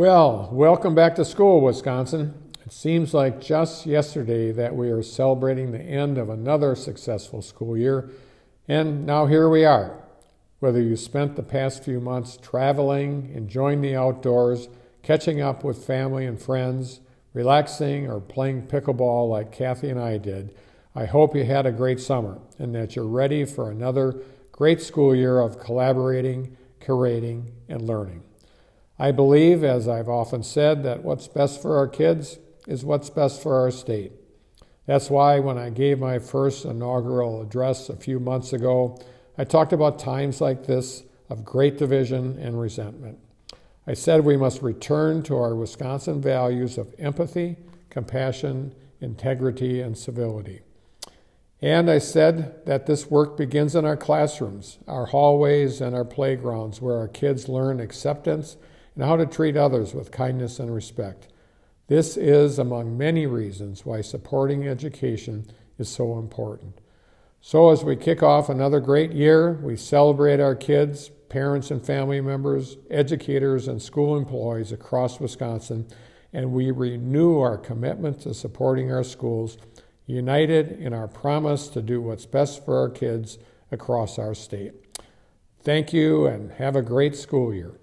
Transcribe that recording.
Well, welcome back to school, Wisconsin. It seems like just yesterday that we are celebrating the end of another successful school year, and now here we are. Whether you spent the past few months traveling, enjoying the outdoors, catching up with family and friends, relaxing, or playing pickleball like Kathy and I did, I hope you had a great summer and that you're ready for another great school year of collaborating, curating, and learning. I believe, as I've often said, that what's best for our kids is what's best for our state. That's why when I gave my first inaugural address a few months ago, I talked about times like this of great division and resentment. I said we must return to our Wisconsin values of empathy, compassion, integrity, and civility. And I said that this work begins in our classrooms, our hallways, and our playgrounds, where our kids learn acceptance and how to treat others with kindness and respect. This is among many reasons why supporting education is so important. So, as we kick off another great year, we celebrate our kids, parents and family members, educators, and school employees across Wisconsin, and we renew our commitment to supporting our schools, united in our promise to do what's best for our kids across our state. Thank you, and have a great school year.